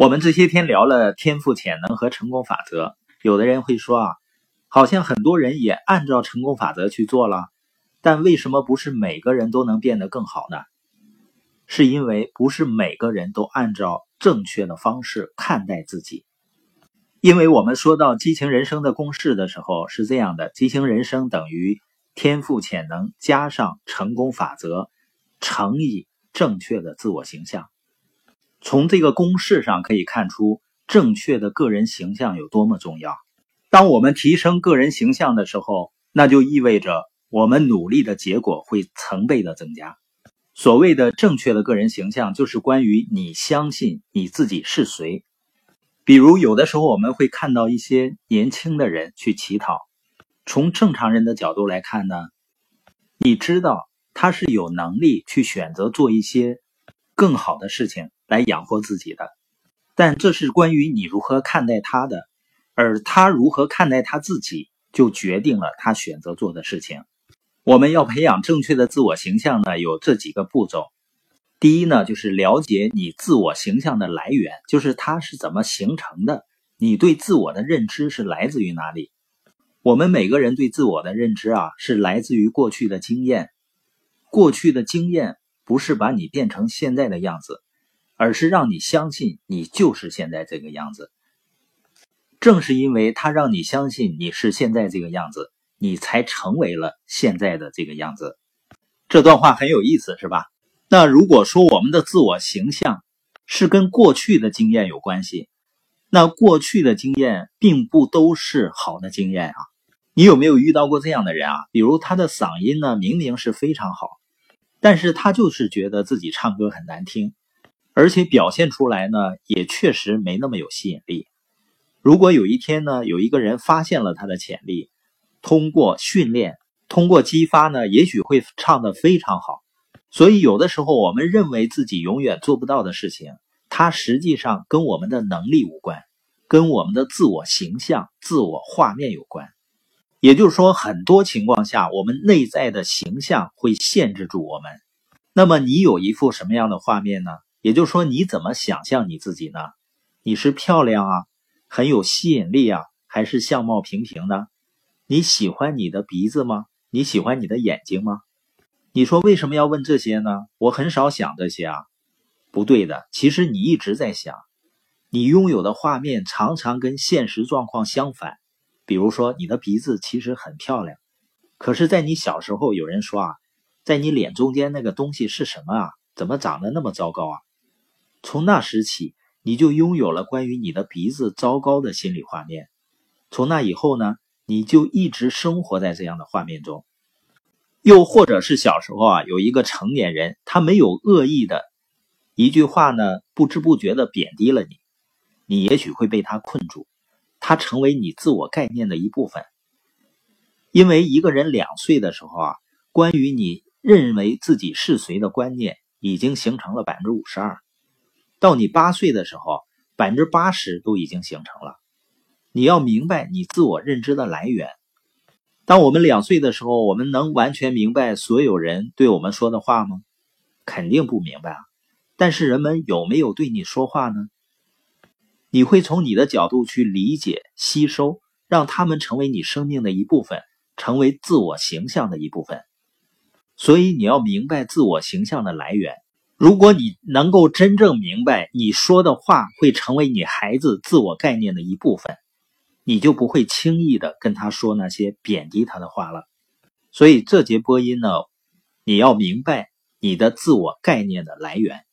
我们这些天聊了天赋潜能和成功法则，有的人会说啊，好像很多人也按照成功法则去做了，但为什么不是每个人都能变得更好呢？是因为不是每个人都按照正确的方式看待自己。因为我们说到激情人生的公式的时候是这样的：激情人生等于天赋潜能加上成功法则乘以正确的自我形象。从这个公式上可以看出，正确的个人形象有多么重要。当我们提升个人形象的时候，那就意味着我们努力的结果会成倍的增加。所谓的正确的个人形象，就是关于你相信你自己是谁。比如，有的时候我们会看到一些年轻的人去乞讨，从正常人的角度来看呢，你知道他是有能力去选择做一些更好的事情。来养活自己的，但这是关于你如何看待他的，而他如何看待他自己，就决定了他选择做的事情。我们要培养正确的自我形象呢，有这几个步骤。第一呢，就是了解你自我形象的来源，就是它是怎么形成的，你对自我的认知是来自于哪里？我们每个人对自我的认知啊，是来自于过去的经验，过去的经验不是把你变成现在的样子。而是让你相信你就是现在这个样子。正是因为他让你相信你是现在这个样子，你才成为了现在的这个样子。这段话很有意思，是吧？那如果说我们的自我形象是跟过去的经验有关系，那过去的经验并不都是好的经验啊。你有没有遇到过这样的人啊？比如他的嗓音呢，明明是非常好，但是他就是觉得自己唱歌很难听。而且表现出来呢，也确实没那么有吸引力。如果有一天呢，有一个人发现了他的潜力，通过训练，通过激发呢，也许会唱得非常好。所以有的时候我们认为自己永远做不到的事情，它实际上跟我们的能力无关，跟我们的自我形象、自我画面有关。也就是说，很多情况下，我们内在的形象会限制住我们。那么，你有一幅什么样的画面呢？也就是说，你怎么想象你自己呢？你是漂亮啊，很有吸引力啊，还是相貌平平呢？你喜欢你的鼻子吗？你喜欢你的眼睛吗？你说为什么要问这些呢？我很少想这些啊，不对的。其实你一直在想，你拥有的画面常常跟现实状况相反。比如说，你的鼻子其实很漂亮，可是，在你小时候，有人说啊，在你脸中间那个东西是什么啊？怎么长得那么糟糕啊？从那时起，你就拥有了关于你的鼻子糟糕的心理画面。从那以后呢，你就一直生活在这样的画面中。又或者是小时候啊，有一个成年人，他没有恶意的一句话呢，不知不觉的贬低了你，你也许会被他困住，他成为你自我概念的一部分。因为一个人两岁的时候啊，关于你认为自己是谁的观念已经形成了百分之五十二。到你八岁的时候，百分之八十都已经形成了。你要明白你自我认知的来源。当我们两岁的时候，我们能完全明白所有人对我们说的话吗？肯定不明白啊。但是人们有没有对你说话呢？你会从你的角度去理解、吸收，让他们成为你生命的一部分，成为自我形象的一部分。所以你要明白自我形象的来源。如果你能够真正明白你说的话会成为你孩子自我概念的一部分，你就不会轻易的跟他说那些贬低他的话了。所以这节播音呢，你要明白你的自我概念的来源。